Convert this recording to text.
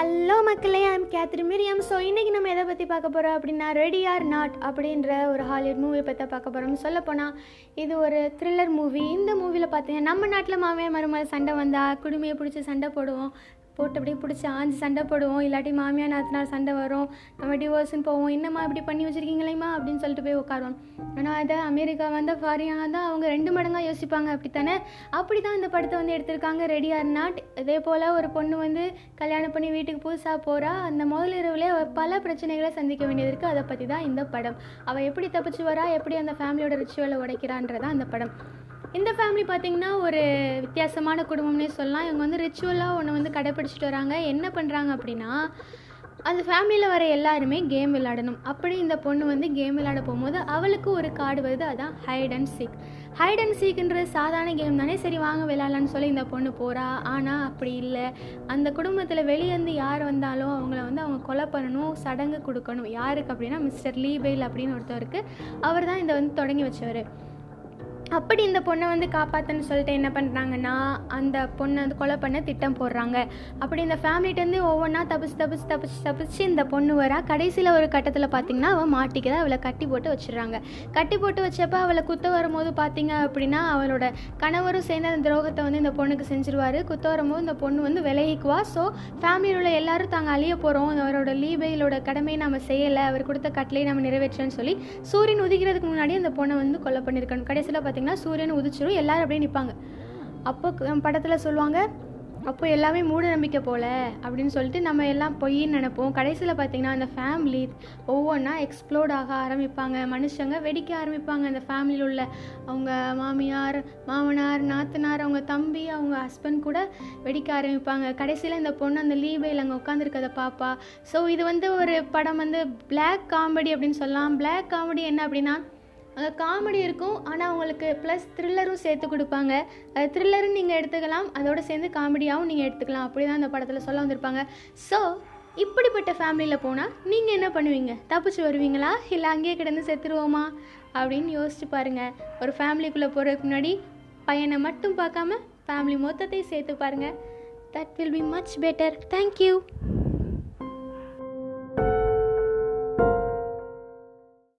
Hello மக்களே I'm Khetri Miriam so இன்றைக்கி நம்ம எதை பற்றி பார்க்க போகிறோம் அப்படின்னா ரெடி ஆர் நாட் அப்படின்ற ஒரு ஹாலிவுட் மூவி பற்றி பார்க்க போகிறோம் சொல்லப்போனால் இது ஒரு த்ரில்லர் மூவி இந்த மூவியில் பார்த்தீங்கன்னா நம்ம நாட்டில் மாமே மருமகள் சண்டை வந்தால் குடுமையை பிடிச்சி சண்டை போடுவோம். போட்டு அப்படியே பிடிச்சி ஆஞ்சு சண்டை போடுவோம். இல்லாட்டி மாமியார் நாத்தினார் சண்டை வரும். நம்ம டிவோர்ஸ்னு போவோம். என்னம்மா இப்படி பண்ணி வச்சுருக்கீங்களேம்மா? அப்படின்னு சொல்லிட்டு போய் உட்காருவோம். ஆனால் அதை அமெரிக்கா வந்து ஃபாரினாக தான் அவங்க ரெண்டு மடங்காக யோசிப்பாங்க. அப்படித்தானே? அப்படி தான் இந்த படத்தை வந்து எடுத்திருக்காங்க. ரெடி ஆர் நாட் இதே போல் ஒரு பொண்ணு வந்து கல்யாணம் பண்ணி வீட்டுக்கு புதுசாக போகிறா அந்த முதல் இரவுலேயே பல பிரச்சனைகளை சந்திக்க வேண்டியது இருக்குது அதை பற்றி தான் இந்த படம். அவள் எப்படி தப்பிச்சு வரா? எப்படி அந்த ஃபேமிலியோட ரிச்சுவலை உடைக்கிறான்றதான் அந்த படம். இந்த ஃபேமிலி பார்த்திங்கன்னா ஒரு வித்தியாசமான குடும்பம்னே சொல்லலாம். இவங்க வந்து ரிச்சுவலாக ஒன்று வந்து கடைப்பிடிச்சிட்டு வராங்க. என்ன பண்ணுறாங்க அப்படின்னா அந்த ஃபேமிலியில் வர எல்லாருமே கேம் விளையாடணும். அப்படி இந்த பொண்ணு வந்து கேம் விளையாட போகும்போது அவளுக்கு ஒரு கார்டு வருது. அதுதான் hide and seek hide and சீக்குன்றது சாதாரண கேம் தானே? சரி வாங்க விளையாடலான்னு சொல்லி இந்த பொண்ணு போகிறா ஆனால் அப்படி இல்லை. அந்த குடும்பத்தில் வெளியேருந்து யார் வந்தாலும் அவங்கள வந்து அவங்க கொலை பண்ணணும் சடங்கு கொடுக்கணும். யாருக்கு அப்படின்னா மிஸ்டர் லீபெயில் அப்படின்னு ஒருத்தருக்கு அவர் தான் இதை வந்து தொடங்கி வச்சவர். அப்படி இந்த பொண்ணை வந்து காப்பாற்றுன்னு சொல்லிட்டு என்ன பண்ணுறாங்கன்னா அந்த பொண்ணை வந்து கொலை பண்ண திட்டம் போடுறாங்க. அப்படி இந்த ஃபேமிலிட்டேருந்து ஒவ்வொன்றா தப்பிச்சு தப்பிச்சு தப்பிச்சு தப்பிச்சு இந்த பொண்ணு வரா கடைசியில் ஒரு கட்டத்தில் பார்த்தீங்கன்னா அவள் மாட்டிக்கதை அவளை கட்டி போட்டு வச்சிடுறாங்க. கட்டி போட்டு வச்சப்போ அவளை குத்த வரும்போது பார்த்தீங்க அப்படின்னா அவளோட கணவரும் சேர்ந்து அந்த துரோகத்தை வந்து இந்த பொண்ணுக்கு செஞ்சிருவார். குத்த வரும்போது இந்த பொண்ணு வந்து விலகிக்குவா. ஸோ ஃபேமிலியில் உள்ள எல்லாரும் தாங்க அழிய போகிறோம் அவரோட லீபையிலோட கடமையை நம்ம செய்யலை. அவர் கொடுத்த கட்டளையை நம்ம நிறைவேற்றோன்னு சொல்லி சூரியன் உதிக்கிறதுக்கு முன்னாடி அந்த பொண்ணை வந்து கொலை பண்ணியிருக்கணும். கடைசியில் பார்த்தீங்கன்னா சூரியன் உதிச்சிரும் எல்லோரும் அப்படியே நிற்பாங்க அப்போ படத்தில் சொல்லுவாங்க அப்போ எல்லாமே மூட நம்பிக்கை போல அப்படின்னு சொல்லிட்டு நம்ம எல்லாம் பொய்ன்னு நினைப்போம். கடைசியில் பார்த்தீங்கன்னா அந்த ஃபேமிலி ஒவ்வொன்றா எக்ஸ்ப்ளோர்ட் ஆக ஆரம்பிப்பாங்க. மனுஷங்க வெடிக்க ஆரம்பிப்பாங்க. அந்த ஃபேமிலியில் உள்ள அவங்க மாமியார் மாமனார் நாத்தனார் அவங்க தம்பி அவங்க ஹஸ்பண்ட் கூட வெடிக்க ஆரம்பிப்பாங்க. கடைசியில் இந்த பொண்ணு அந்த லீவையில் அங்கே உட்காந்துருக்கதை பாப்பா. ஸோ இது வந்து ஒரு படம் வந்து பிளாக் காமெடி அப்படின்னு சொல்லலாம். பிளாக் காமெடி என்ன அப்படின்னா காமெடி இருக்கும். ஆனால் உங்களுக்கு ப்ளஸ் த்ரில்லரும் சேர்த்து கொடுப்பாங்க. த்ரில்லரும் நீங்கள் எடுத்துக்கலாம். அதோடு சேர்ந்து காமெடியாகவும் நீங்கள் எடுத்துக்கலாம். அப்படி தான் அந்த படத்தில் சொல்ல வந்திருப்பாங்க. ஸோ இப்படிப்பட்ட ஃபேமிலியில் போனால் நீங்கள் என்ன பண்ணுவீங்க? தப்பிச்சு வருவீங்களா? இல்லை அங்கேயே கிடந்து செத்துருவோமா? அப்படின்னு யோசிச்சு பாருங்கள் ஒரு ஃபேமிலிக்குள்ளே போகிறதுக்கு முன்னாடி பையனை மட்டும் பார்க்காம ஃபேமிலி மொத்தத்தை சேர்த்து பாருங்கள் that will be much better thank you